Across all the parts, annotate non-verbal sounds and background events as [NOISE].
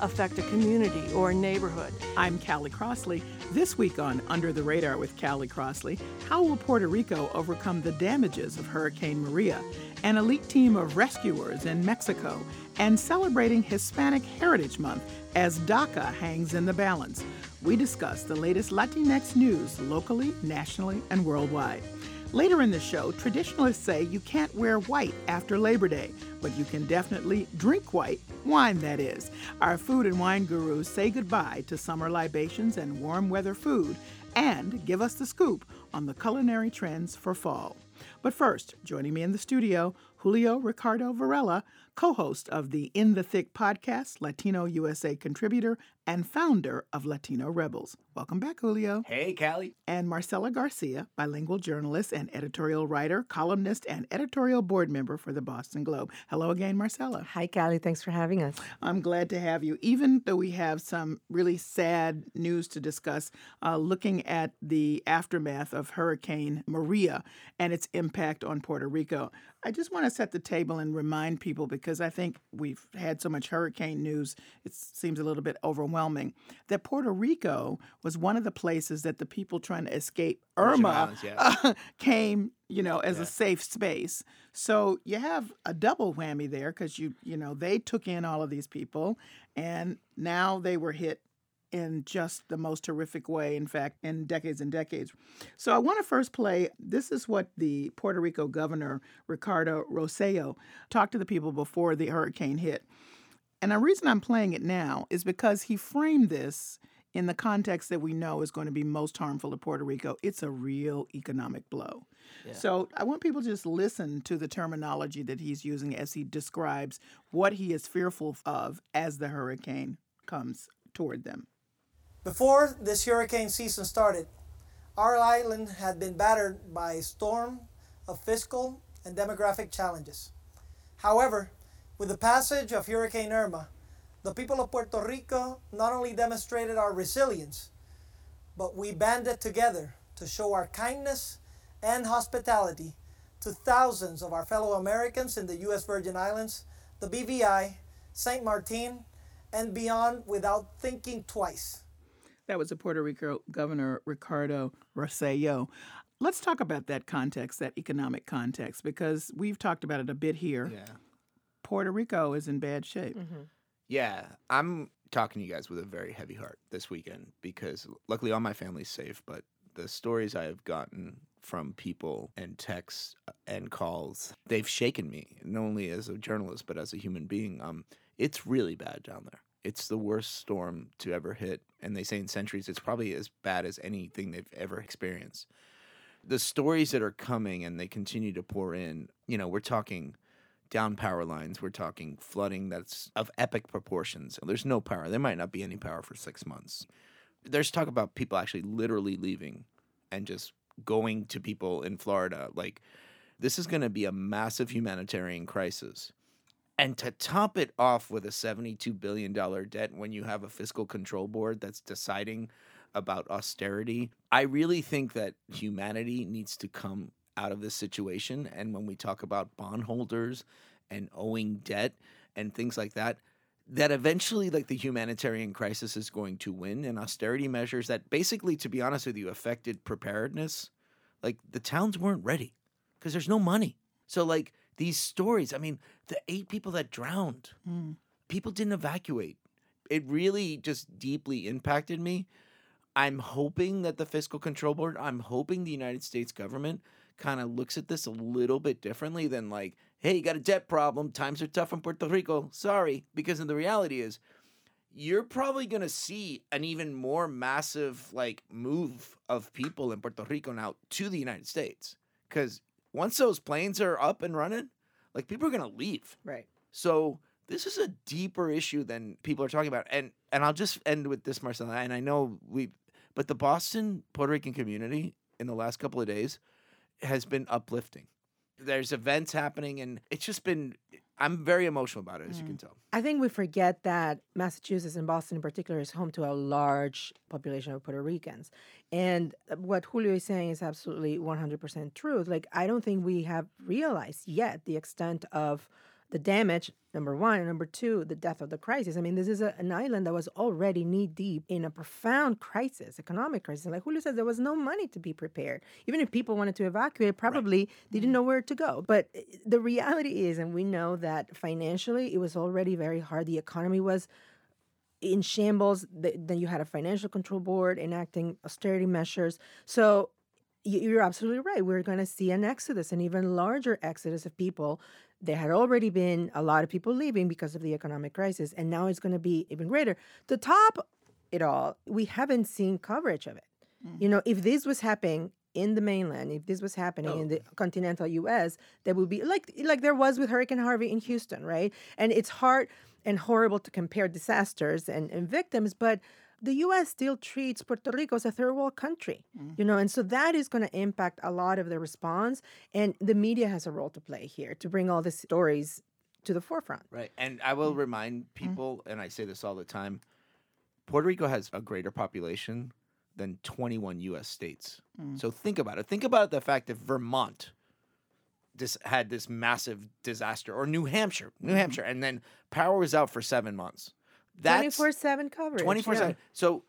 affect a community or a neighborhood? I'm Callie Crossley. This week on Under the Radar with Callie Crossley, how will Puerto Rico overcome the damages of Hurricane Maria? An elite team of rescuers in Mexico, and celebrating Hispanic Heritage Month as DACA hangs in the balance. We discuss the latest Latinx news locally, nationally, and worldwide. Later in the show, traditionalists say you can't wear white after Labor Day, but you can definitely drink white, wine that is. Our food and wine gurus say goodbye to summer libations and warm weather food and give us the scoop on the culinary trends for fall. But first, joining me in the studio, Julio Ricardo Varela, co host of the In the Thick podcast, Latino USA contributor, and founder of Latino Rebels. Welcome back, Julio. Hey, Callie. And Marcela Garcia, bilingual journalist and editorial writer, columnist, and editorial board member for the Boston Globe. Hello again, Marcela. Hi, Callie. Thanks for having us. I'm glad to have you. Even though we have some really sad news to discuss, uh, looking at the aftermath of Hurricane Maria and its impact on Puerto Rico, I just want to set the table and remind people because I think we've had so much hurricane news, it seems a little bit overwhelming, that Puerto Rico was one of the places that the people trying to escape Irma Islands, yeah. uh, [LAUGHS] came, you know, as Yeah. a safe space. So you have a double whammy there because you, you know, they took in all of these people and now they were hit in just the most horrific way, in fact, in decades and decades. So I want to first play this is what the Puerto Rico governor, Ricardo Rosselló, talked to the people before the hurricane hit. And the reason I'm playing it now is because he framed this in the context that we know is going to be most harmful to Puerto Rico. It's a real economic blow. So I want people to just listen to the terminology that he's using as he describes what he is fearful of as the hurricane comes toward them. Before this hurricane season started, our island had been battered by a storm of fiscal and demographic challenges. However, with the passage of Hurricane Irma, the people of Puerto Rico not only demonstrated our resilience, but we banded together to show our kindness and hospitality to thousands of our fellow Americans in the U.S. Virgin Islands, the BVI, St. Martin, and beyond without thinking twice. That was the Puerto Rico Governor Ricardo Rosselló. Let's talk about that context, that economic context, because we've talked about it a bit here. Yeah. Puerto Rico is in bad shape. Yeah, I'm talking to you guys with a very heavy heart this weekend because luckily all my family's safe, but the stories I have gotten from people and texts and calls, they've shaken me, not only as a journalist, but as a human being. Um, it's really bad down there. It's the worst storm to ever hit. And they say in centuries, it's probably as bad as anything they've ever experienced. The stories that are coming and they continue to pour in, you know, we're talking down power lines. We're talking flooding that's of epic proportions. There's no power. There might not be any power for six months. There's talk about people actually literally leaving and just going to people in Florida. Like, this is going to be a massive humanitarian crisis. And to top it off with a $72 billion debt when you have a fiscal control board that's deciding about austerity, I really think that humanity needs to come out of this situation. And when we talk about bondholders and owing debt and things like that, that eventually, like the humanitarian crisis is going to win, and austerity measures that basically, to be honest with you, affected preparedness. Like the towns weren't ready because there's no money. So, like these stories, I mean, the eight people that drowned, mm. people didn't evacuate. It really just deeply impacted me. I'm hoping that the fiscal control board, I'm hoping the United States government kind of looks at this a little bit differently than like, hey, you got a debt problem, times are tough in Puerto Rico, sorry, because the reality is you're probably going to see an even more massive like move of people in Puerto Rico now to the United States cuz once those planes are up and running, like people are going to leave. Right. So this is a deeper issue than people are talking about. And and I'll just end with this, Marcela. And I know we, but the Boston Puerto Rican community in the last couple of days has been uplifting. There's events happening, and it's just been. I'm very emotional about it, as you can mm. tell. I think we forget that Massachusetts and Boston in particular is home to a large population of Puerto Ricans. And what Julio is saying is absolutely 100% truth. Like, I don't think we have realized yet the extent of the damage, number one, and number two, the death of the crisis. I mean, this is a, an island that was already knee deep in a profound crisis, economic crisis. And like Julio says, there was no money to be prepared. Even if people wanted to evacuate, probably they didn't know where to go. But eh, the reality is, and we know that financially, it was already very hard. The economy was in shambles. Then you had a financial control board enacting austerity measures. So you're absolutely right. We're going to see an exodus, an even larger exodus of people. There had already been a lot of people leaving because of the economic crisis, and now it's going to be even greater. To top it all, we haven't seen coverage of it. You know, if mm-hmm. this was happening in the mainland, if this was happening in the continental U.S., there would be like like there was with Hurricane Harvey in Houston, right? And it's hard and horrible to compare disasters and, and victims, but the U.S. still treats Puerto Rico as a third world country, mm. you know, and so that is going to impact a lot of the response, and the media has a role to play here to bring all the stories to the forefront. Right. And I will mm. remind mm-hmm. people, and I say this all the time Puerto Rico has a greater population than 21 U.S. states. Mm. So think about it. Think about the fact that Vermont this had this massive disaster, or New Hampshire, New mm-hmm. Hampshire, and then power was out for seven months. That's 24 7 coverage. Twenty four yeah. seven. So,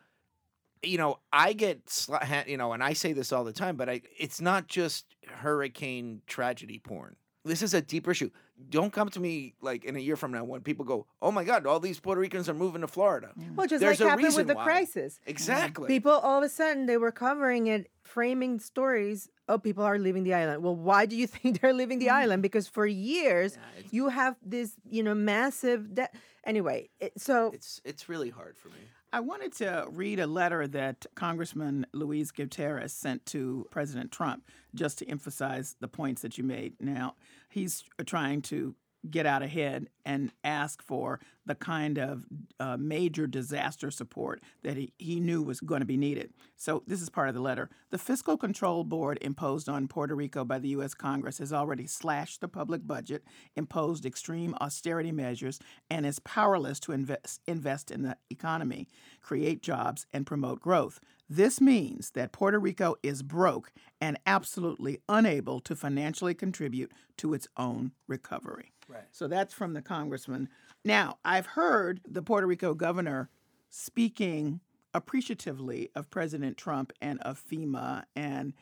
you know, I get sla- you know, and I say this all the time, but I it's not just hurricane tragedy porn. This is a deeper issue. Don't come to me like in a year from now when people go, "Oh my God, all these Puerto Ricans are moving to Florida." Well, just There's like a happened with the why. crisis. Exactly. People all of a sudden they were covering it, framing stories. Oh, people are leaving the island. Well, why do you [LAUGHS] think they're leaving the mm-hmm. island? Because for years you have this, you know, massive. De- anyway, it, so It's it's really hard for me. I wanted to read a letter that Congressman Luis Gutierrez sent to President Trump just to emphasize the points that you made. Now, he's trying to get out ahead and ask for the kind of uh, major disaster support that he, he knew was going to be needed. So, this is part of the letter. The Fiscal Control Board imposed on Puerto Rico by the U.S. Congress has already slashed the public budget, imposed extreme austerity measures, and is powerless to invest, invest in the economy, create jobs, and promote growth. This means that Puerto Rico is broke and absolutely unable to financially contribute to its own recovery. So that's from the congressman. Now, I've heard the Puerto Rico governor speaking appreciatively of President Trump and of FEMA and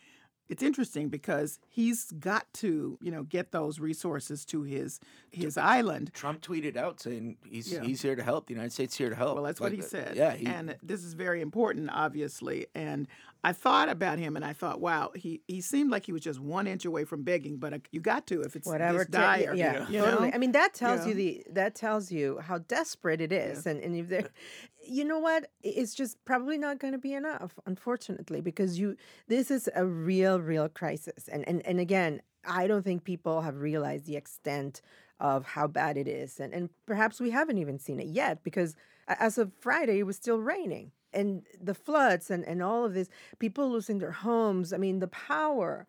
it's interesting because he's got to, you know, get those resources to his his island. Trump tweeted out saying he's Yeah. he's here to help. The United States here to help. Well, that's what Like, he uh, said. Yeah. He, and this is very important, obviously. And I thought about him, and I thought, wow, he, he seemed like he was just one inch away from begging. But uh, you got to if it's whatever this ta- dire. yeah, you totally. know? I mean, that tells Yeah. you the that tells you how desperate it is, and and if there, [LAUGHS] you know what, it's just probably not going to be enough, unfortunately, because you this is a real, real crisis, and and and again, I don't think people have realized the extent of how bad it is, and and perhaps we haven't even seen it yet because as of Friday, it was still raining. And the floods and, and all of this, people losing their homes. I mean, the power.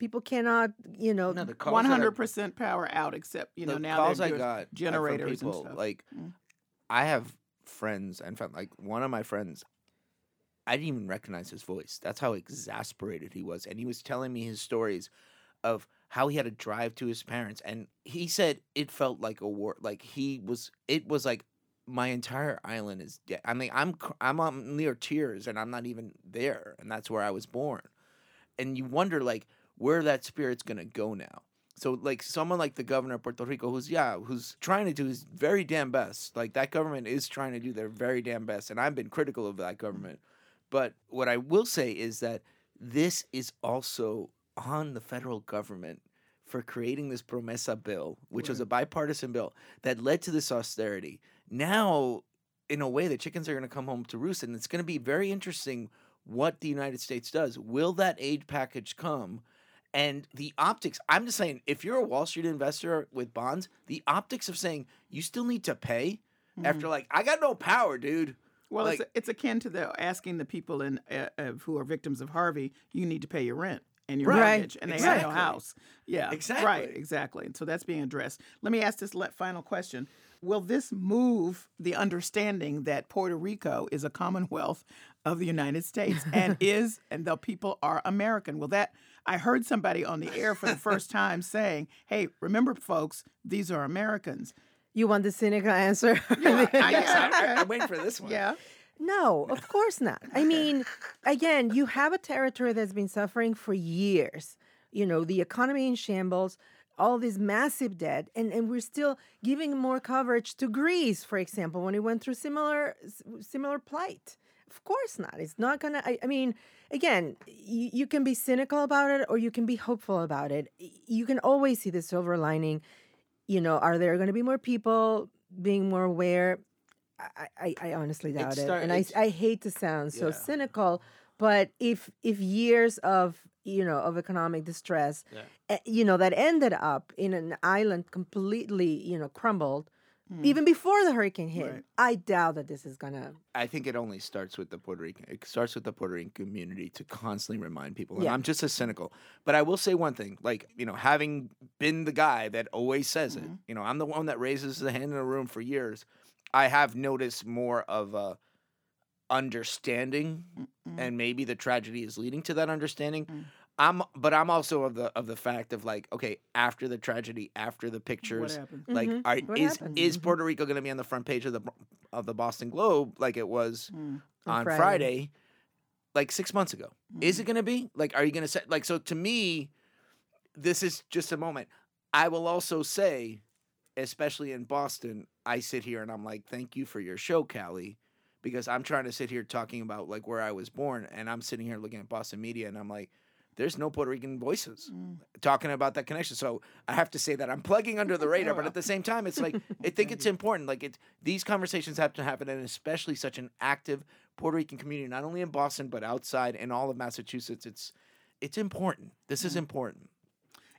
People cannot, you know, no, the calls One I- hundred percent power out, except you know the now calls they're I got uh, from generators people, and stuff. Like, Mm. I have friends and like one of my friends. I didn't even recognize his voice. That's how exasperated he was, and he was telling me his stories of how he had to drive to his parents, and he said it felt like a war. Like he was, it was like my entire island is dead. I mean, I'm I'm um, near tears, and I'm not even there, and that's where I was born. And you wonder like where that spirit's gonna go now. So like someone like the governor of Puerto Rico, who's yeah, who's trying to do his very damn best. Like that government is trying to do their very damn best, and I've been critical of that government. But what I will say is that this is also on the federal government for creating this PROMESA bill, which was a bipartisan bill that led to this austerity. Now in a way, the chickens are going to come home to roost, and it's going to be very interesting what the United States does. Will that aid package come? And the optics, I'm just saying, if you're a Wall Street investor with bonds, the optics of saying you still need to pay after, like, I got no power, dude. Well, like, it's, it's akin to the asking the people in uh, uh, who are victims of Harvey, you need to pay your rent and your Right. mortgage, and they have no house. Yeah, Exactly. right, Exactly. exactly. And so that's being addressed. Let me ask this final question: Will this move the understanding that Puerto Rico is a Commonwealth of the United States and [LAUGHS] is and the people are American? Will that? I heard somebody on the air for the first time saying, "Hey, remember, folks, these are Americans." You want the cynical answer? [LAUGHS] Yeah, I, [LAUGHS] I, I, I'm waiting for this one. Yeah. No, of [LAUGHS] course not. I mean, again, you have a territory that's been suffering for years. You know, the economy in shambles, all this massive debt, and, and we're still giving more coverage to Greece, for example, when it went through similar similar plight. Of course not. It's not gonna. I, I mean, again, you, you can be cynical about it or you can be hopeful about it. You can always see the silver lining. You know, are there going to be more people being more aware? I, I, I honestly doubt it, and I, I hate to sound so Yeah. cynical, but if if years of you know of economic distress, eh, you know that ended up in an island completely you know crumbled, Hmm. even before the hurricane hit, Right. I doubt that this is gonna. I think it only starts with the Puerto Rican. It starts with the Puerto Rican community to constantly remind people. And Yeah. I'm just as cynical, but I will say one thing: like you know, having been the guy that always says it, mm-hmm. you know, I'm the one that raises the hand in the room for years. I have noticed more of a understanding, mm-hmm. and maybe the tragedy is leading to that understanding. Mm. I'm, but I'm also of the of the fact of like, okay, after the tragedy, after the pictures, happened? like, Mhm. are, What is happened? is Puerto Rico going to be on the front page of the of the Boston Globe like it was Mm. On on Friday. Friday. like six months ago? Is it going to be like? Are you going to say like? So to me, this is just a moment. I will also say, especially in Boston, I sit here and I'm like, thank you for your show, Callie, because I'm trying to sit here talking about like where I was born, and I'm sitting here looking at Boston media, and I'm like. There's no Puerto Rican voices mm. talking about that connection. So I have to say that I'm plugging under the radar, but at the same time, it's like I think it's important. Like it, these conversations have to happen, and especially such an active Puerto Rican community, not only in Boston but outside in all of Massachusetts. It's it's important. This is mm. important.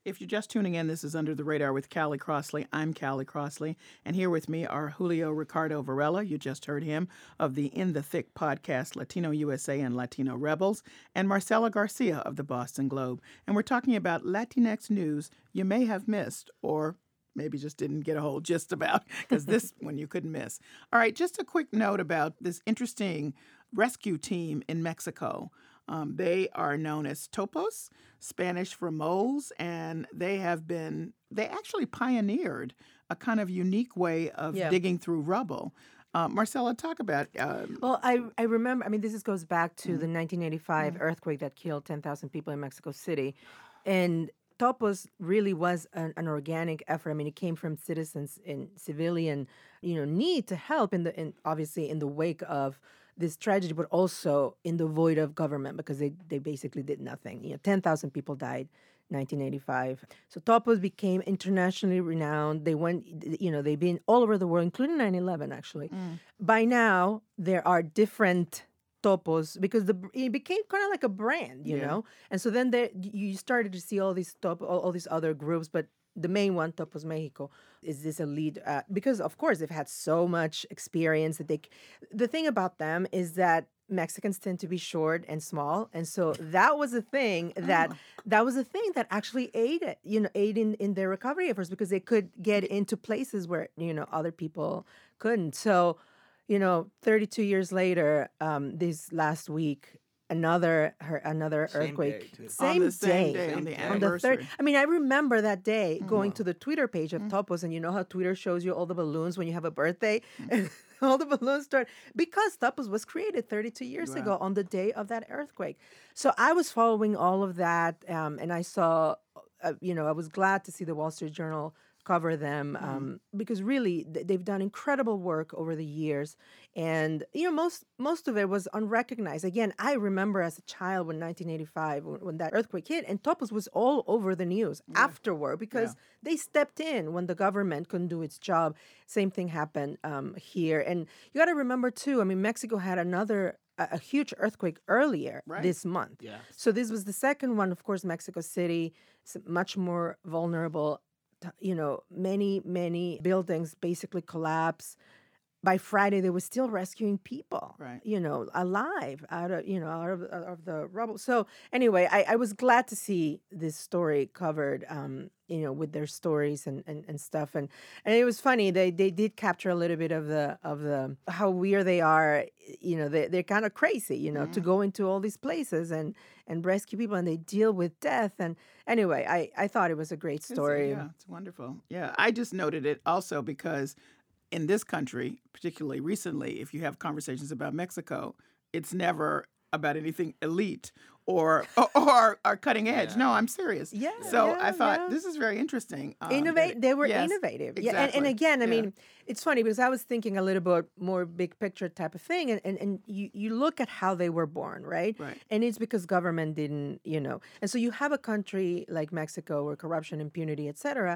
If you're just tuning in, this is Under the Radar with Callie Crossley. I'm Callie Crossley, and here with me are Julio Ricardo Varela, you just heard him, of the In the Thick podcast, Latino USA and Latino Rebels, and Marcela Garcia of the Boston Globe. And we're talking about Latinx news you may have missed or maybe just didn't get a hold just about, because [LAUGHS] this one you couldn't miss. All right, just a quick note about this interesting rescue team in Mexico. Um, they are known as topos, Spanish for moles, and they have been, they actually pioneered a kind of unique way of Yeah. digging through rubble. Uh, Marcela, talk about. Um, Well, I I remember. I mean, this is, goes back to Mm-hmm. the 1985 earthquake that killed 10,000 people in Mexico City, and Topos really was an, an organic effort. I mean, it came from citizens in civilian, you know, need to help in the in obviously in the wake of this tragedy, but also in the void of government because they they basically did nothing. You know, 10,000 people died. 1985. So Topos became internationally renowned. They went, you know, they've been all over the world, including 9/11. Actually, mm. by now there are different topos because the it became kind of like a brand, you Yeah. know. And so then there you started to see all these top all, all these other groups, but the main one, Topos Mexico, is this elite uh, because of course they've had so much experience that they. The thing about them is that Mexicans tend to be short and small, and so that was a thing that that was a thing that actually aided you know aid in, in their recovery efforts because they could get into places where you know other people couldn't. So you know, 32 years later, um, this last week, another her, another Same day, earthquake, too. On same, the same day, day, on the on the third. I mean, I remember that day going to the Twitter page of Topos, and you know how Twitter shows you all the balloons when you have a birthday, and [LAUGHS] all the balloons start because Topos was created 32 years ago on the day of that earthquake. So I was following all of that, um, and I saw, uh, you know, I was glad to see the Wall Street Journal cover them um, because really th- they've done incredible work over the years, and you know most most of it was unrecognized. Again, I remember as a child when 1985 when, when that earthquake hit, and Topos was all over the news afterward because they stepped in when the government couldn't do its job. Same thing happened um, here, and you got to remember too. I mean, Mexico had another a, a huge earthquake earlier this month. Yeah. So this was the second one. Of course, Mexico City is much more vulnerable. You know, many many buildings basically collapse. By Friday, they were still rescuing people, Right. you know, alive out of you know out of, out of the rubble. So anyway, I, I was glad to see this story covered, um, you know, with their stories and, and, and stuff. And and it was funny. They they did capture a little bit of the of the how weird they are. You know, they they're kind of crazy. You know, to go into all these places and and rescue people, and they deal with death. And anyway, I I thought it was a great It's story. yeah, it's wonderful. Yeah, I just noted it also because in this country, particularly recently, if you have conversations about Mexico, it's never about anything elite or [LAUGHS] or, or, cutting edge. No, I'm serious. Yeah, So yeah, I thought yeah. this is very interesting. um, innovate it- they were yes, innovative yeah and, and again i Yeah. mean it's funny because i was thinking a little bit more big picture type of thing and, and, and you, you look at how they were born right? Right. and it's because government didn't you know and so you have a country like mexico where corruption impunity et cetera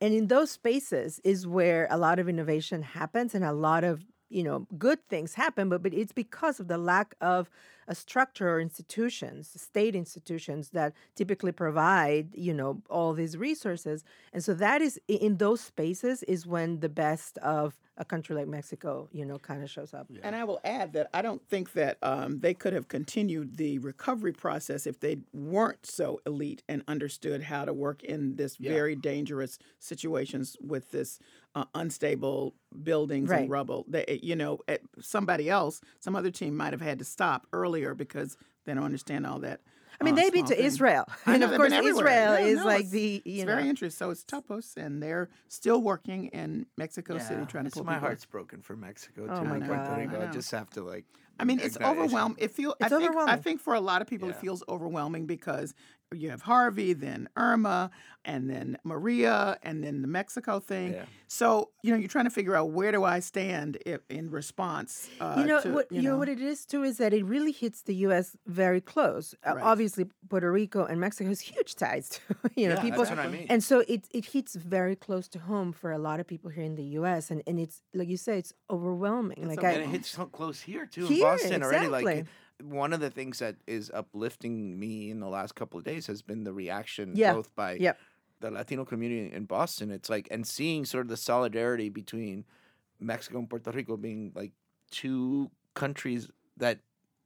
and in those spaces is where a lot of innovation happens and a lot of you know good things happen but but it's because of the lack of a structure or institutions state institutions that typically provide you know all these resources. And so that is in those spaces is when the best of a country like mexico you know kind of shows up. And I will add that I don't think that um, they could have continued the recovery process if they weren't so elite and understood how to work in this very dangerous situations with this uh, unstable buildings Right. and rubble. They, you know, eh, somebody else, some other team might have had to stop earlier because they don't understand all that. i mean uh, they've been to things. israel [LAUGHS] I and know, of course been israel Yeah, is no, like the you It's know very interesting. So it's Topos, and they're still working in Mexico Yeah, City trying to it's- pull my people. heart's broken for Mexico too. Oh my and Puerto God. I I, just have to like. I mean, it's overwhelming. It feel. I It's think. I think for a lot of people, it feels overwhelming because you have Harvey, then Irma, and then Maria, and then the Mexico thing. Yeah. So you know, you're trying to figure out where do I stand if, in response. Uh, you know to, what you, know. what it is too is that it really hits the U.S. very close. Uh, obviously, Puerto Rico and Mexico has huge ties [LAUGHS] to you know Yeah, people, that's what I mean. and so it it hits very close to home for a lot of people here in the U.S. and and it's like you say, it's overwhelming. like and I, it hits so close here too Here, in Boston already. Like one of the things that is uplifting me in the last couple of days has been the reaction Yeah. both by Yep. the Latino community in Boston. It's like and seeing sort of the solidarity between Mexico and Puerto Rico being like two countries that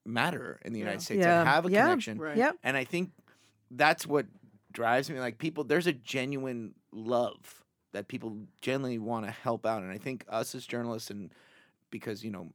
matter in the United States Yeah. and have a Yeah. connection. Right. Yep. And I think that's what drives me. Like people, there's a genuine love that people genuinely want to help out. And I think us as journalists, and because you know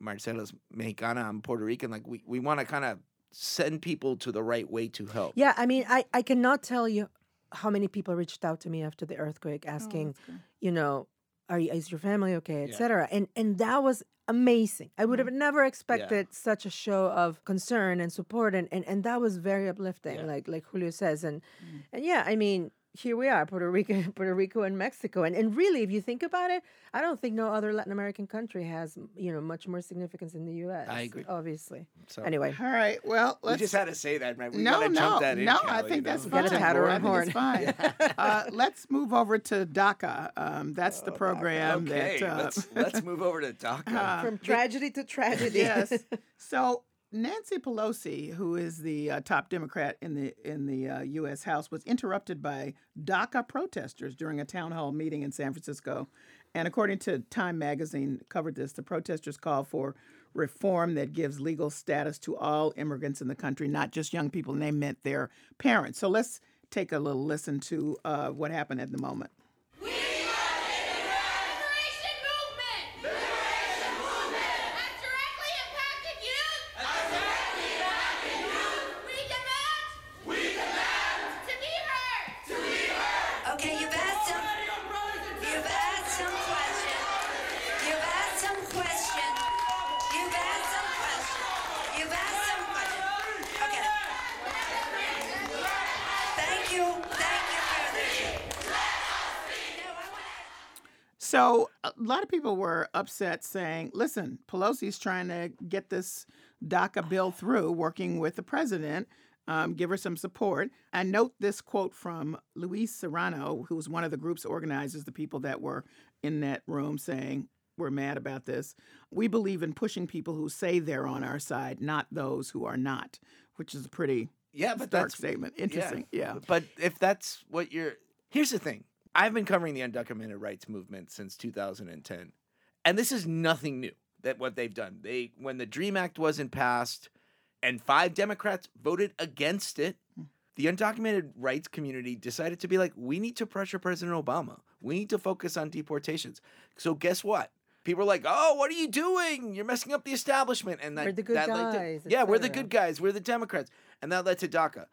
Marcela's Mexicana, I'm Puerto Rican, like we, we want to kind of send people to the right way to help. Yeah, I mean, I, I cannot tell you how many people reached out to me after the earthquake Oh, asking, you know, are you, is your family okay, Yeah. etc. And and that was amazing. I would have mm-hmm. never expected such a show of concern and support, and and, and that was very uplifting. Yeah. Like like Julio says, and mm. and yeah, I mean. Here we are, Puerto Rico, [LAUGHS] Puerto Rico, and Mexico, and and really, if you think about it, I don't think no other Latin American country has, you know, much more significance in the U.S. I agree. Obviously. So Anyway, All right. Well, we let's. just had to say that, right? We no, gotta no, jump that in, no. Callie, I think know? that's We fine. gotta pat her I on think horn. fine. [LAUGHS] uh, let's move over to DACA. Um, that's the program Okay, that. Uh, let's [LAUGHS] let's move over to DACA. from tragedy to tragedy. yes. So Nancy Pelosi, who is the uh, top Democrat in the in the uh, U.S. House, was interrupted by DACA protesters during a town hall meeting in San Francisco. And according to Time Magazine, covered this. The protesters called for reform that gives legal status to all immigrants in the country, not just young people. And they meant their parents. So let's take a little listen to uh, what happened at the moment. Liberation movement! Liberation movement! Has directly impacted youth! Has directly impacted youth! We demand! We demand! To be heard! To be heard! Okay, you've asked some. You've asked some question. You've asked some question. You've asked some question. You've asked some question. Okay. Thank you. Thank you for this. So a lot of people were upset saying, listen, Pelosi's trying to get this DACA bill through, working with the president. Um, give her some support. And note this quote from Luis Serrano, who was one of the group's organizers, the people that were in that room saying, We're mad about this. We believe in pushing people who say they're on our side, not those who are not, which is a pretty Yeah, but stark that's statement. yeah. Interesting. Yeah. But if that's what you're here's the thing. I've been covering the undocumented rights movement since 2010. And this is nothing new that what they've done. They when the Dream Act wasn't passed and five Democrats voted against it, hmm. the undocumented rights community decided to be like, we need to pressure President Obama. We need to focus on deportations. So guess what? People are like, "Oh, what are you doing? You're messing up the establishment." And that, We're the good that led to- yeah, we're the good guys. We're the Democrats, and that led to DACA.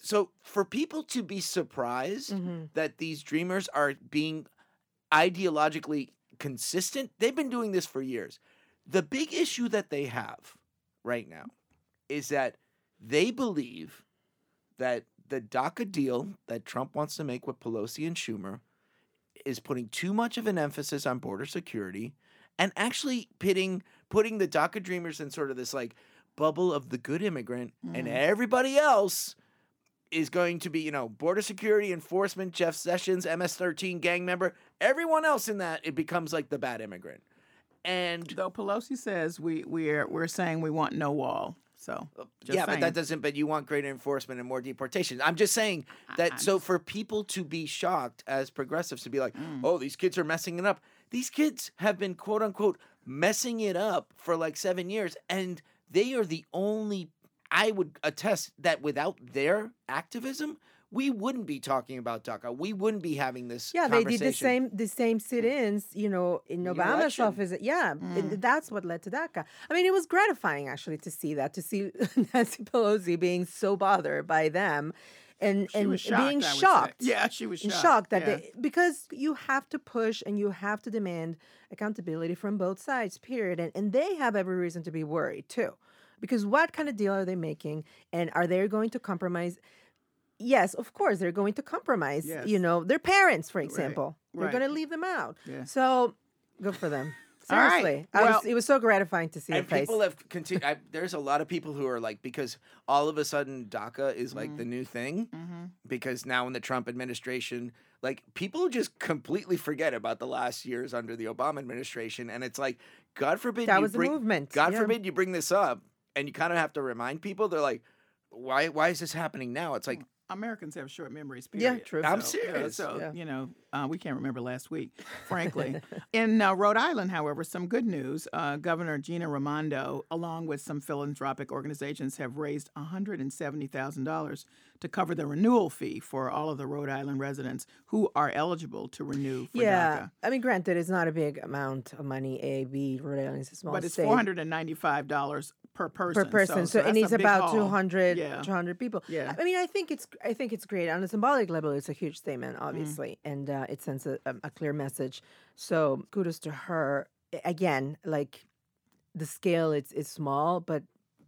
So for people to be surprised Mm-hmm. that these dreamers are being ideologically consistent, they've been doing this for years. The big issue that they have right now is that they believe that the DACA deal that Trump wants to make with Pelosi and Schumer is putting too much of an emphasis on border security and actually pitting putting the DACA dreamers in sort of this like bubble of the good immigrant and everybody else is going to be, you know, border security enforcement, Jeff Sessions, MS-13 gang member, everyone else in that it becomes like the bad immigrant. And Though Pelosi says we we're we're saying we want no wall. So just yeah, but that doesn't. But you want greater enforcement and more deportations. I'm just saying that. So for people to be shocked as progressives to be like, Mm. "Oh, these kids are messing it up." These kids have been quote unquote messing it up for like seven years, and they are the only. I would attest that without their activism, we wouldn't be talking about DACA. We wouldn't be having this. Yeah, they did the same the same sit-ins, you know, in The Obama's office. Yeah, and mm. that's what led to DACA. I mean, it was gratifying actually to see that, to see [LAUGHS] Nancy Pelosi being so bothered by them, and She and was shocked, being I would say. shocked. Yeah, she was shocked, shocked that yeah. they because you have to push and you have to demand accountability from both sides. Period, and and they have every reason to be worried too, because what kind of deal are they making, and are they going to compromise? Yes, of course they're going to compromise. Yes. You know, their parents, for example, they're right. going to leave them out. Yeah. So good for them. [LAUGHS] All right. Seriously, I Well- was, it was so gratifying to see and her face. people have continued. There's a lot of people who are like because all of a sudden DACA is like the mm-hmm. new thing mm-hmm. because now in the Trump administration, like people just completely forget about the last years under the Obama administration, and it's like, God forbid That you was the bring, movement, God yeah. forbid you bring this up, and you kind of have to remind people. They're like, why? Why is this happening now? It's like. Americans have short memories. Yeah, Period. true. I'm So, yeah, serious. so Yeah. you know, uh, we can't remember last week, frankly. [LAUGHS] In uh, Rhode Island, however, some good news. Uh, Governor Gina Raimondo, along with some philanthropic organizations, have raised $170,000 to cover the renewal fee for all of the Rhode Island residents who are eligible to renew for yeah, DACA. I mean, granted, it's not a big amount of money. A, B, Rhode Island is a small But it's state. $495 per person. per person. So, that's it a needs about haul. 200, Yeah. 200 people. Yeah. I mean, I think it's I think it's great on a symbolic level. It's a huge statement, Mm-hmm. obviously, and uh, it sends a, a, clear message. So kudos to her. Again, like the scale, it's it's small, but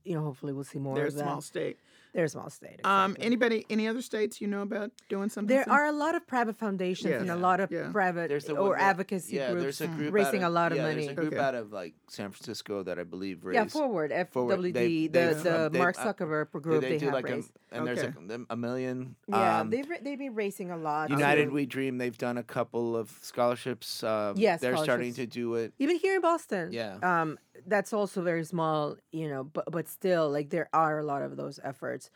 you know, hopefully we'll see more They're a of that. small state. They're a small state. Um, anybody, any other states you know about doing something? There similar? are a lot of private foundations and a lot of Yeah. private There's the or one advocacy yeah, groups there's a group raising of- a lot of yeah, money. There's a group Okay. out of like San Francisco that I believe raised. Yeah, forward Forward. FWD, They- the they've, the um, Mark uh, Zuckerberg They, group they they, do have like raised. a, and there's a, a million. yeah, um, they've they've been raising a lot. United too. We Dream. They've done a couple of scholarships. Uh, Yeah, they're starting to do it. even here in Boston. Yeah. um, that's also very small, you know, but but still, like there are a lot of those efforts.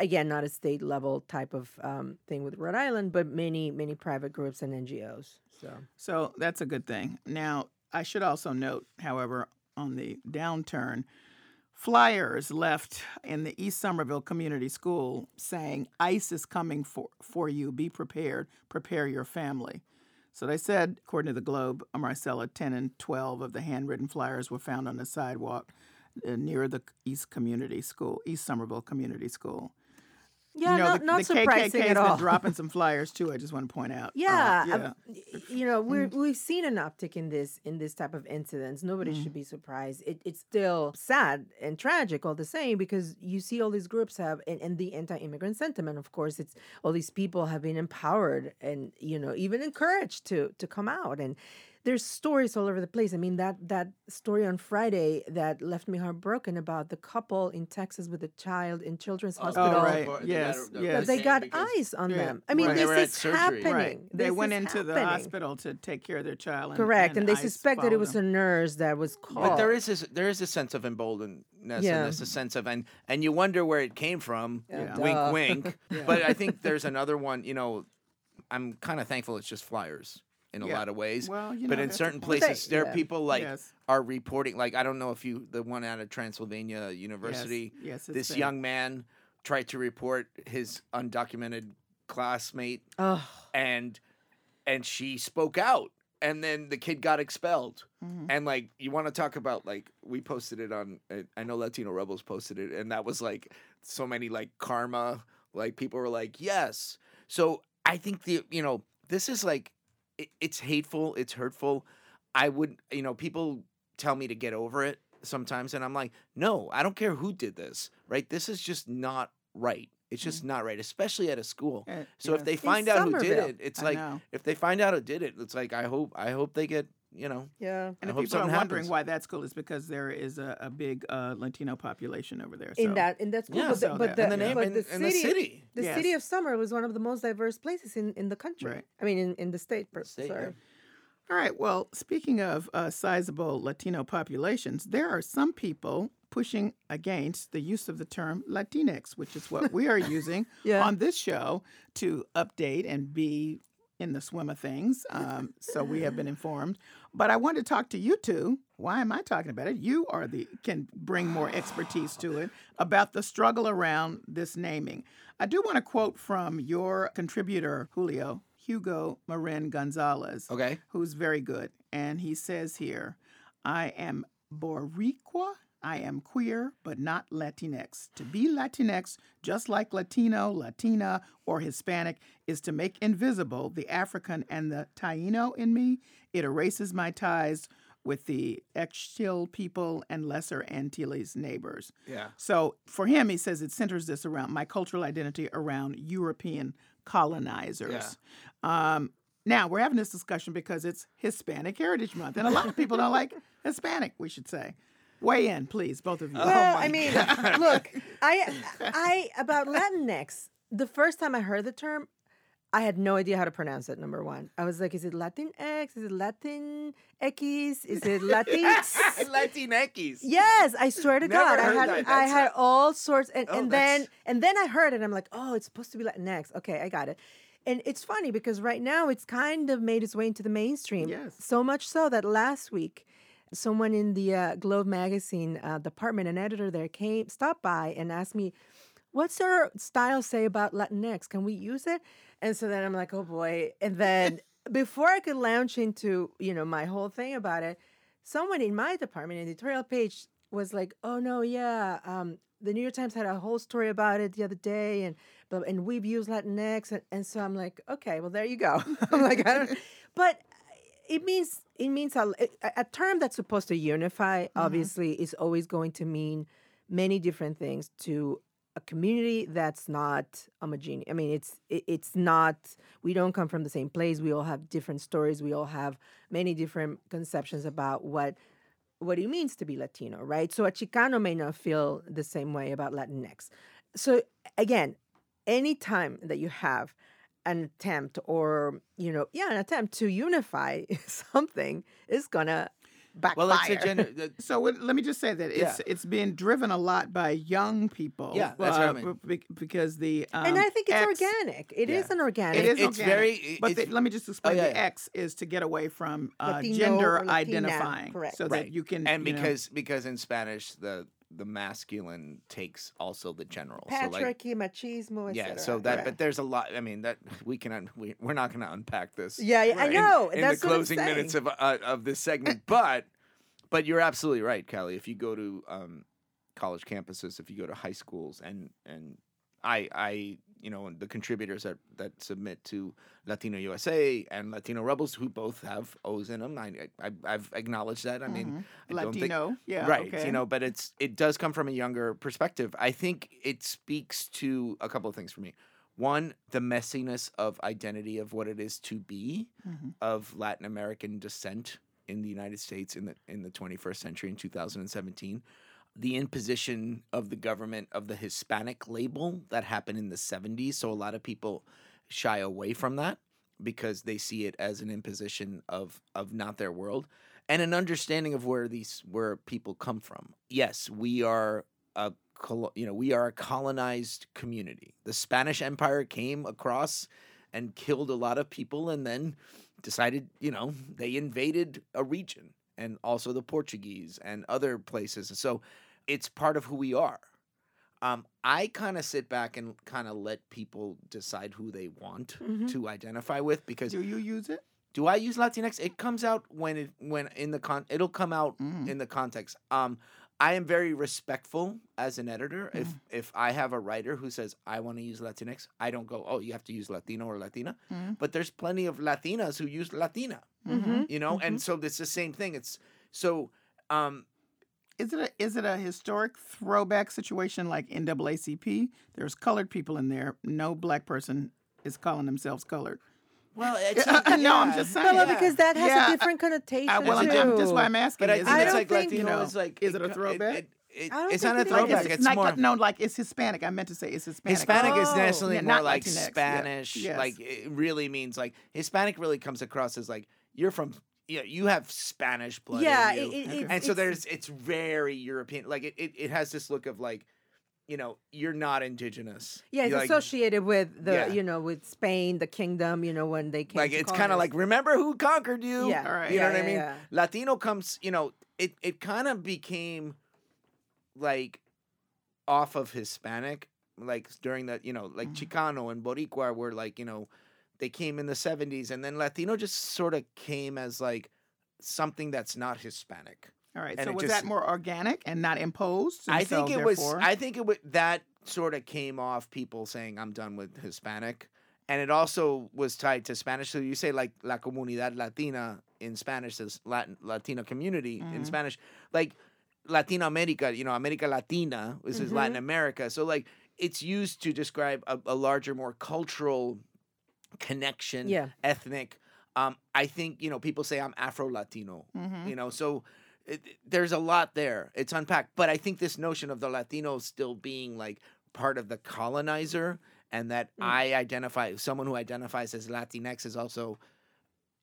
Again, not a state level type of um, thing with Rhode Island, but many many private groups and NGOs. So So that's a good thing. Now, I should also note, however, on the downturn, flyers left in the East Somerville Community School saying, ICE is coming for, for you. Be prepared. Prepare your family. So they said, according to the Globe, Marcela, 10 and 12 of the handwritten flyers were found on the sidewalk uh, near the East Community School, East Somerville Community School. Yeah, you know, not, the, not the surprising KKK at all. been dropping [LAUGHS] some flyers too. I just want to point out. Uh, Yeah, um, yeah. you know, we're we've seen an uptick in this in this type of incidents. Nobody should be surprised. It, it's still sad and tragic all the same because you see all these groups have and, and the anti-immigrant sentiment. Of course, it's all these people have been empowered and you know even encouraged to to come out and. There's stories all over the place. I mean that that story on Friday that left me heartbroken about the couple in Texas with a child in Children's oh, Hospital. Oh, right. But Yes, that- that- yes. They got eyes on Yeah, them. I mean, right. They this is surgery. happening. Right. They This went is into the hospital to take care of their child. And, Correct, and, they suspect that it was them. a nurse that was called. But there is this, there is a sense of emboldenedness Yeah. and there's a sense of and and you wonder where it came from. Yeah. Wink, Duh. wink. [LAUGHS] But I think there's another one. You know, I'm kind of thankful it's just flyers in a Yeah. lot of ways. Well, you but in certain places, there Yeah. are people like Yes. are reporting. Like I don't know if you, the one out of Transylvania University, yes, it's this young man tried to report his undocumented classmate, Oh, and and she spoke out, and then the kid got expelled. Mhm. And like you want to talk about like we posted it on I know Latino Rebels posted it and that was like so many like karma like people were like yes. So I think the you know this is like it, it's hateful, it's hurtful. I would you know people tell me to get over it sometimes and I'm like no, I don't care who did this, right? This is just not right. It's mm-hmm. just not right, especially at a school. So if yes. they In find out who did it, it's I like know. if they find out who did it, it's like I hope I hope they get you know yeah. And I if hope people are wondering happens. why that's cool, is because there is a, a big uh, Latino population over there. In that, in that school, Yeah. but, the, So but that- the, And name but the in the city, city. the Yes. city of Summer was one of the most diverse places in, in the country. Right. I mean, in, in the state. Per, State, sorry. yeah. All right. Well, speaking of uh, sizable Latino populations, there are some people pushing against the use of the term Latinx, which is what we are [LAUGHS] using Yeah. on this show to update and be in the swim of things. Um, [LAUGHS] so we have been informed. But I want to talk to you two. Why am I talking about it? You are the can bring more expertise [SIGHS] to it about the struggle around this naming. I do want to quote from your contributor, Julio. Hugo Marin Gonzalez Okay. who's very good. And he says here, I am Boricua. I am queer, but not Latinx. To be Latinx, just like Latino, Latina, or Hispanic, is to make invisible the African and the Taino in me. It erases my ties with the Ixchil people and Lesser Antilles neighbors. Yeah. So for him, he says it centers this around my cultural identity around European colonizers. Um, now we're having this discussion because it's Hispanic Heritage Month, and a lot of people don't like [LAUGHS] Hispanic. We should say, weigh in, please, both of you. Well, oh, I mean, [LAUGHS] look, I, I about Latinx. The first time I heard the term, I had no idea how to pronounce it. Number one, I was like, "Is it Latin X? Is it Latin X? Is it Latinx?" [LAUGHS] Latinx. Yes, I swear to Never God, I had that. I That's had all sorts, and, Oh, and then and then I heard it, I'm like, oh, it's supposed to be Latinx. Okay, I got it. And it's funny because right now it's kind of made its way into the mainstream. Yes. So much so that last week, someone in the uh, Globe magazine uh, department, an editor there, came stopped by and asked me, "What's our style say about Latinx? Can we use it?" And so then I'm like, "Oh boy!" And then before I could launch into you know my whole thing about it, someone in my department, editorial page, was like, "Oh no, yeah, um, the New York Times had a whole story about it the other day, and and we've used Latinx, and, and so I'm like, okay, well there you go. [LAUGHS] I'm like, I don't, [LAUGHS] but it means it means a, a, term that's supposed to unify. Mm-hmm. Obviously, is always going to mean many different things to a community that's not homogeneous. I mean, it's it, it's not. We don't come from the same place. We all have different stories. We all have many different conceptions about what what it means to be Latino, right? So a Chicano may not feel the same way about Latinx. So again, any time that you have an attempt or you know, yeah, an attempt to unify [LAUGHS] something is gonna backfire. Well, it's a gender. So what- let me just say that it's Yeah. it's being driven a lot by young people. Yeah, that's what I uh, mean. be- Because the um, and I think it's X- organic. It is Yeah. an organic. It is It's organic, very- But it's- the, let me just explain. yeah, the. X is to get away from uh, Latino gender Latina, identifying, correct. so right. that you can. and you know- because because in Spanish the the masculine takes also the general. So like patriarchy, machismo, yeah, so that Right. but there's a lot. I mean that we can un, we, we're not going to unpack this. Yeah, yeah, I know. in, That's the closing minutes of uh, of this segment, [LAUGHS] but but you're absolutely right, Callie. If you go to um, college campuses, if you go to high schools, and and I I you know the contributors that that submit to Latino USA and Latino Rebels, who both have O's in them, I, I I've acknowledged that. I mean, I don't think- Latino, yeah, right okay. you know but it's it does come from a younger perspective i think it speaks to a couple of things for me one the messiness of identity of what it is to be Mhm. of Latin American descent in the United States in the in the 21st century in 2017 the imposition of the government of the Hispanic label that happened in the 70s so a lot of people shy away from that because they see it as an imposition of of not their world and an understanding of where these where people come from. Yes we are a you know we are a colonized community. The spanish empire came across and killed a lot of people and then decided you know they invaded a region and also the portuguese and other places. So it's part of who we are um, I kind of sit back and kind of let people decide who they want Mhm. to identify with because Do you use it? do I use Latinx? It comes out when it when in the con it'll come out Mm. in the context. Um I am very respectful as an editor. If Mm. if I have a writer who says I want to use Latinx, I don't go, "Oh, you have to use Latino or Latina." Mhm. But there's plenty of Latinas who use Latina. Mhm. You know, and so it's the same thing. It's so um Is it a is it a historic throwback situation like NAACP? There's colored people in there. No black person is calling themselves colored. well, [LAUGHS] it's no, I'm just saying. Well, because that has Yeah, a different connotation I, well, I'm, too. I'm- that's why I'm asking. But I is think it- it's don't like think- Latino you know, is like is it a throwback? It, it, I don't it's think not a it is. throwback. it's, It's, not, more no, like it's Hispanic. I meant to say it's Hispanic. Hispanic is Oh. nationally Yeah, more not like Latinx, yeah. Spanish. Yes. Like it really means like Hispanic really comes across as like you're from yeah you have Spanish blood. Yeah, in you. it- it- Okay. it's- and so it's- there's it's very European. Like it, it, it has this look of like you know you're not indigenous. Yeah, it's You're like, associated with the Yeah. you know with Spain, the kingdom. You know when they came. like to it's kind of like remember who conquered you. Yeah, All right. You know yeah, what I mean? yeah. Latino comes, you know, it it kind of became like off of Hispanic, like during the, you know, like Mhm. Chicano and Boricua were like, you know, they came in the 70s and then Latino just sort of came as like something that's not Hispanic. All right. and So was just- that more organic and not imposed? And I so think it was I think it was that sort of came off people saying I'm done with Hispanic. And it also was tied to Spanish. So you say like La Comunidad Latina in Spanish is Latin Latino community in Mhm. Spanish. Like Latina America, you know, America Latina, this is Latin Mhm. America. So like it's used to describe a, a larger, more cultural connection, Yeah. ethnic. Um, I think, you know, people say I'm Afro Latino Mhm. you know so it, there's a lot there it's unpacked but i think this notion of the latino still being like part of the colonizer and that Mm. i identify someone who identifies as latinx is also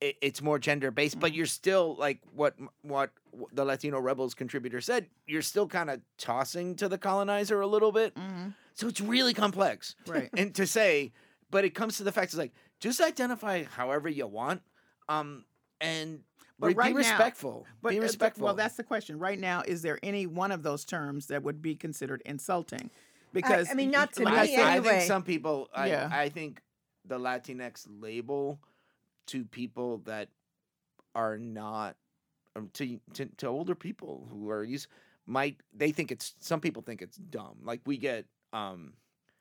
it, it's more gender based but you're still like what what the latino rebels contributor said you're still kind of tossing to the colonizer a little bit Mhm. so it's really complex Right. [LAUGHS] and to say but it comes to the fact it's like just identify however you want um and But re- right be now- respectful But, be uh, respectful well, that's the question. Right now, is there any one of those terms that would be considered insulting? Because I mean, not to me I I, think, I think some people I, Yeah. I think the latinx label to people that are not um, to, to to older people who are used might they think it's some people think it's dumb like we get um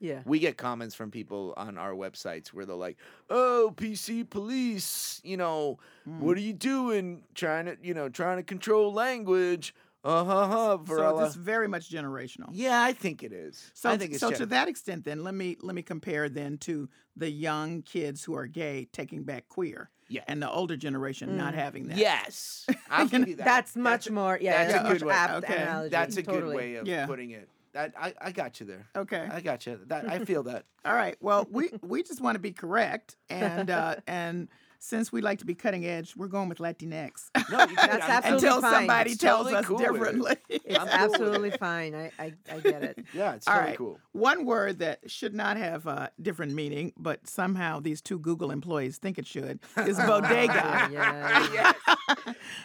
yeah. we get comments from people on our websites where they're like, "Oh, PC police, you know, Mm. what are you doing? Trying to, you know, trying to control language." Uh huh. huh so Varela." it's very much generational. yeah, I think it is. So, I think it's so gen- to that extent, then let me let me compare then to the young kids who are gay taking back queer, Yeah. and the older generation not Mm. having that. Yes, [LAUGHS] I'll give you that. That's much more. Yeah, that's that's a good way. Okay. analogy. That's a totally. good way of Yeah. putting it. That I, I got you there. Okay. I got you. That I [LAUGHS] feel that. All right. Well, we we just want to be correct, and uh, and since we like to be cutting edge, we're going with Latinx No, you That's [LAUGHS] absolutely until fine. somebody It's tells totally us cool with it. differently. It's I'm [LAUGHS] cool absolutely it. fine. I, I I get it. [LAUGHS] Yeah, it's All totally right. cool. One word that should not have a different meaning, but somehow these two Google employees think it should, is bodega. Yeah,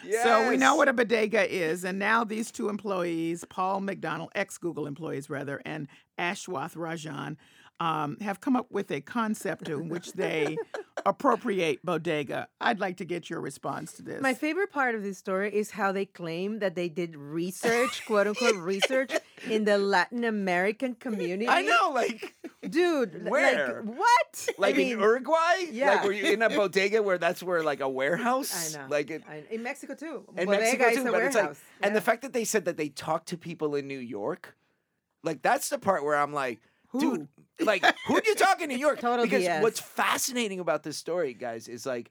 yeah. So we know what a bodega is, and now these two employees, Paul McDonald, ex-Google employees rather, and Ashwath Rajan, um, have come up with a concept in which they appropriate bodega. I'd like to get your response to this. My favorite part of this story is how they claim that they did research, quote unquote [LAUGHS] research, in the Latin American community. I know, like dude. Where? Like, what? like I mean, in Uruguay. yeah. Like were you in a bodega where that's where like a warehouse? I know. Like it, I- in Mexico too. in Bodega Mexico is too, a but it's like, warehouse. and the fact that they said that they talked to people in New York, like that's the part where I'm like, dude, Like, [LAUGHS] who are you talking to, New York? Total because BS. what's fascinating about this story, guys, is like,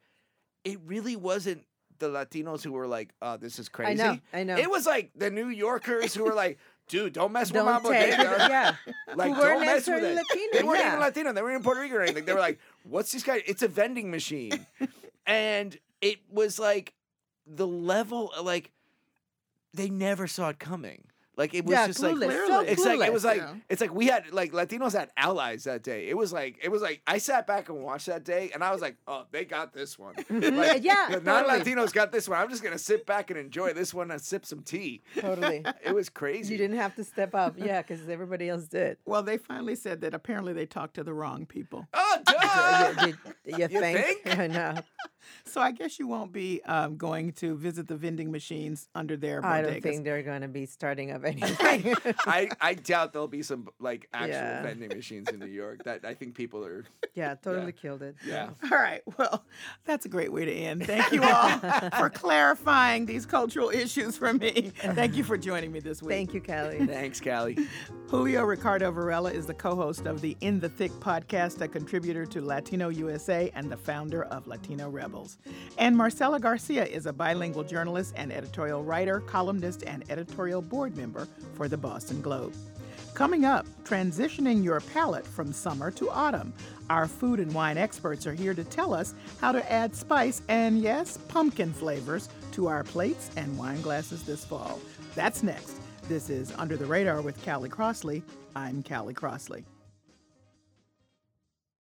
it really wasn't the Latinos who were like, "Oh, this is crazy." I know, I know. It was like the New Yorkers who were like, "Dude, don't mess Don't with my take bodega." yeah. Like, Who weren't don't mess with necessarily it. Latino, They weren't yeah. even Latino. They weren't in Puerto Rico or anything. They were like, [LAUGHS] "What's this guy?" It's a vending machine, and it was like the level, like they never saw it coming. Like it was Yeah, just clueless, like so it's like it was clueless, like yeah. it's like we had like Latinos had allies that day. It was like it was like I sat back and watched that day, and I was like, oh, they got this one. [LAUGHS] Like, Yeah, [LAUGHS] the non-Latinos got this one. I'm just gonna sit back and enjoy this one and sip some tea. Totally. [LAUGHS] It was crazy. You didn't have to step up, yeah, because everybody else did. Well, they finally said that apparently they talked to the wrong people. Oh, duh! you, you, you You think? think? I know. So I guess you won't be um, going to visit the vending machines under their I bodegas. don't think they're going to be starting up [LAUGHS] [LAUGHS] anything. I, I doubt there'll be some like actual Yeah. vending machines in New York. That I think people are. [LAUGHS] yeah, totally killed it. Yeah. All right. Well, that's a great way to end. Thank you all for clarifying these cultural issues for me. Thank you for joining me this week. Thank you, Callie. Thanks, Callie. Julio Ricardo Varela is the co host of the In the Thick podcast, a contributor to Latino USA and the founder of Latino And Marcela Garcia is a bilingual journalist and editorial writer, columnist, and editorial board member for the Boston Globe. Coming up, transitioning your palate from summer to autumn. Our food and wine experts are here to tell us how to add spice and, yes, pumpkin flavors to our plates and wine glasses this fall. That's next. This is Under the Radar with Callie Crossley. I'm Callie Crossley.